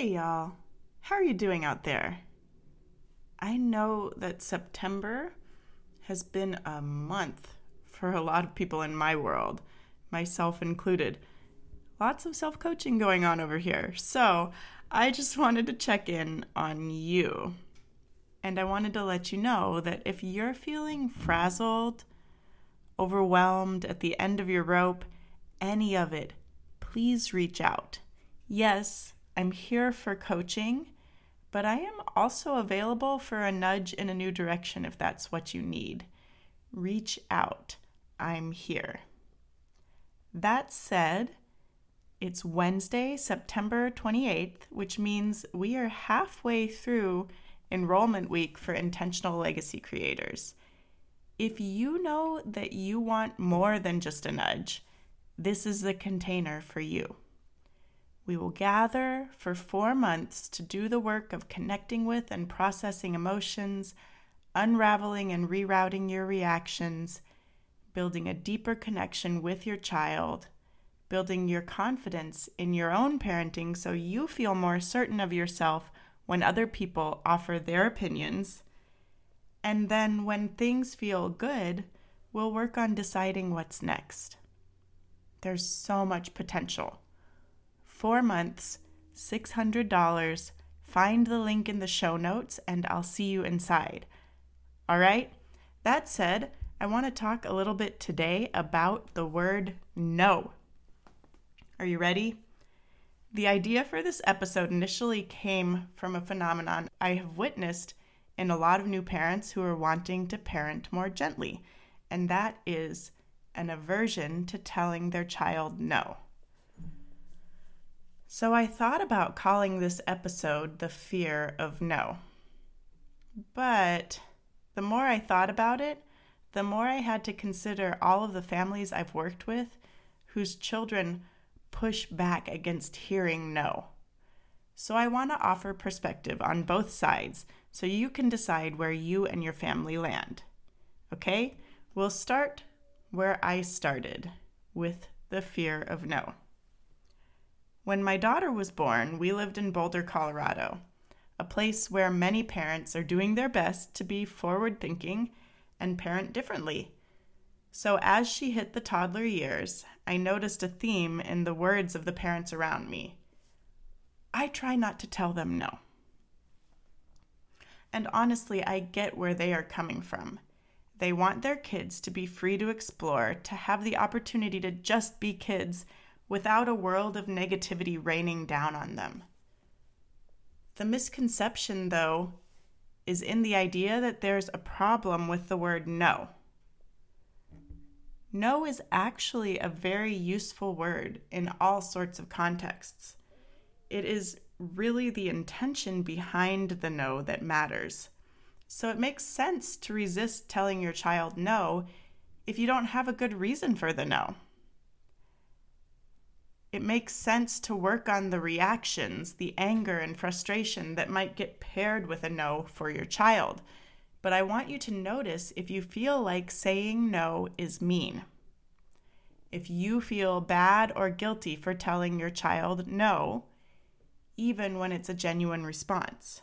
Hey, y'all. How are you doing out there? I know that September has been a month for a lot of people in my world, myself included. Lots of self coaching going on over here. So I just wanted to check in on you. And I wanted to let you know that if you're feeling frazzled, overwhelmed at the end of your rope, any of it, please reach out. Yes, I'm here for coaching, but I am also available for a nudge in a new direction if that's what you need. Reach out. I'm here. That said, it's Wednesday, September 28th, which means we are halfway through enrollment week for intentional legacy creators. If you know that you want more than just a nudge, this is the container for you. We will gather for four months to do the work of connecting with and processing emotions, unraveling and rerouting your reactions, building a deeper connection with your child, building your confidence in your own parenting so you feel more certain of yourself when other people offer their opinions. And then when things feel good, we'll work on deciding what's next. There's so much potential four months, $600. Find the link in the show notes and I'll see you inside. All right? That said, I want to talk a little bit today about the word no. Are you ready? The idea for this episode initially came from a phenomenon I have witnessed in a lot of new parents who are wanting to parent more gently, and that is an aversion to telling their child no. So I thought about calling this episode The Fear of No. But the more I thought about it, the more I had to consider all of the families I've worked with whose children push back against hearing no. So I want to offer perspective on both sides so you can decide where you and your family land. Okay? We'll start where I started with the fear of no. When my daughter was born, we lived in Boulder, Colorado, a place where many parents are doing their best to be forward thinking and parent differently. So, as she hit the toddler years, I noticed a theme in the words of the parents around me. I try not to tell them no. And honestly, I get where they are coming from. They want their kids to be free to explore, to have the opportunity to just be kids without a world of negativity raining down on them. The misconception, though, is in the idea that there's a problem with the word no. No is actually a very useful word in all sorts of contexts. It is really the intention behind the no that matters. So it makes sense to resist telling your child no if you don't have a good reason for the no it makes sense to work on the reactions, the anger and frustration that might get paired with a no for your child. But I want you to notice if you feel like saying no is mean. If you feel bad or guilty for telling your child no, even when it's a genuine response.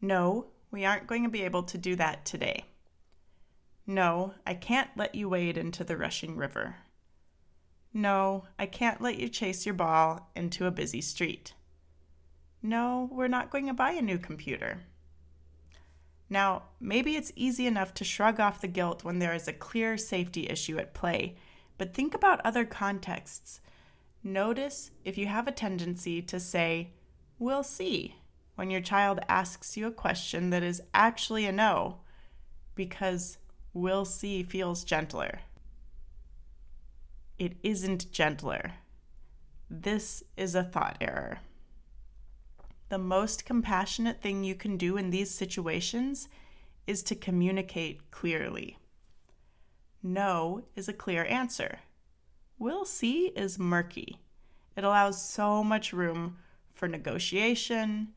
No, we aren't going to be able to do that today. No, I can't let you wade into the rushing river. No, I can't let you chase your ball into a busy street. No, we're not going to buy a new computer. Now, maybe it's easy enough to shrug off the guilt when there is a clear safety issue at play, but think about other contexts. Notice if you have a tendency to say, We'll see, when your child asks you a question that is actually a no, because we'll see feels gentler it isn't gentler. this is a thought error. The most compassionate thing you can do in these situations is to communicate clearly. No is a clear answer. We'll see is murky. It allows so much room for negotiation,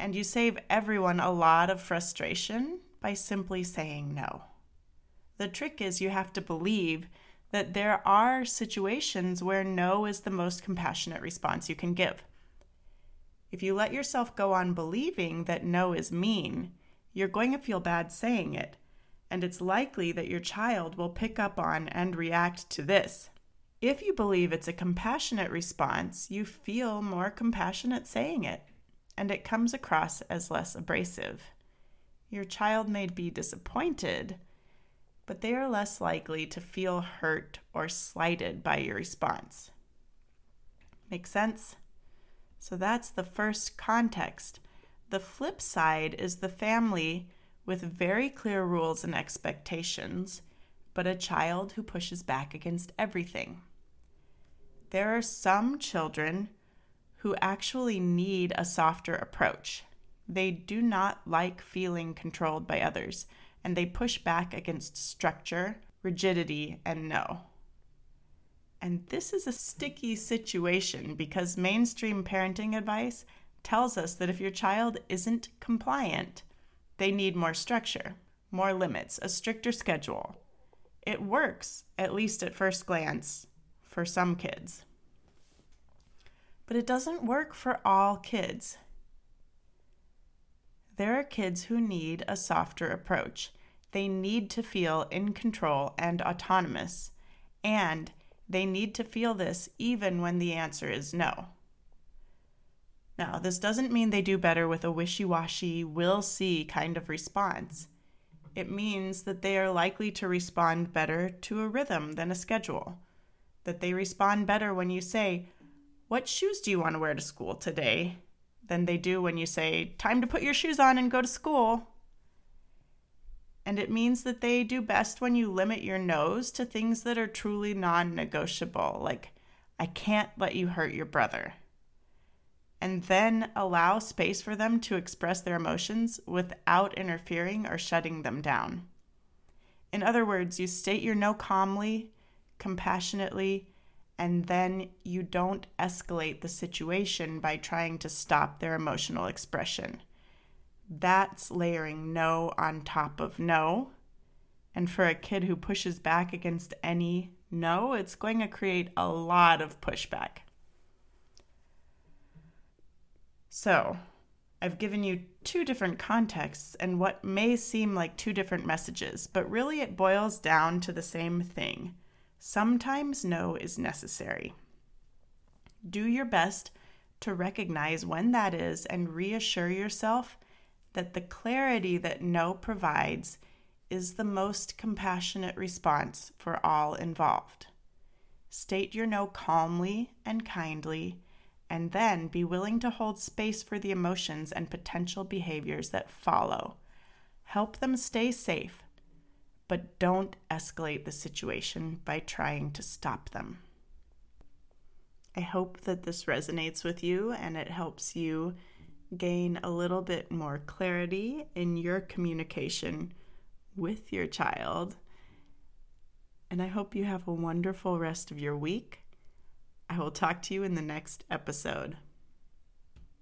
and you save everyone a lot of frustration by simply saying no. The trick is you have to believe that there are situations where no is the most compassionate response you can give. If you let yourself go on believing that no is mean, you're going to feel bad saying it, and it's likely that your child will pick up on and react to this. If you believe it's a compassionate response, you feel more compassionate saying it, and it comes across as less abrasive. Your child may be disappointed, but they are less likely to feel hurt or slighted by your response. Make sense? So that's the first context. The flip side is the family with very clear rules and expectations, but a child who pushes back against everything. There are some children who actually need a softer approach. They do not like feeling controlled by others and they push back against structure, rigidity, and no. And this is a sticky situation because mainstream parenting advice tells us that if your child isn't compliant, they need more structure, more limits, a stricter schedule. It works, at least at first glance, for some kids. But it doesn't work for all kids there are kids who need a softer approach. They need to feel in control and autonomous, and they need to feel this even when the answer is no. Now, this doesn't mean they do better with a wishy washy, we'll see kind of response. It means that they are likely to respond better to a rhythm than a schedule. That they respond better when you say, What shoes do you want to wear to school today? Than they do when you say, Time to put your shoes on and go to school. And it means that they do best when you limit your no's to things that are truly non negotiable, like, I can't let you hurt your brother. And then allow space for them to express their emotions without interfering or shutting them down. In other words, you state your no calmly, compassionately, and then you don't escalate the situation by trying to stop their emotional expression. That's layering no on top of no. And for a kid who pushes back against any no, it's going to create a lot of pushback. So, I've given you two different contexts and what may seem like two different messages, but really it boils down to the same thing Sometimes no is necessary. Do your best to recognize when that is and reassure yourself that the clarity that no provides is the most compassionate response for all involved. State your no calmly and kindly, and then be willing to hold space for the emotions and potential behaviors that follow. Help them stay safe but don't escalate the situation by trying to stop them. I hope that this resonates with you and it helps you gain a little bit more clarity in your communication with your child. And I hope you have a wonderful rest of your week. I will talk to you in the next episode.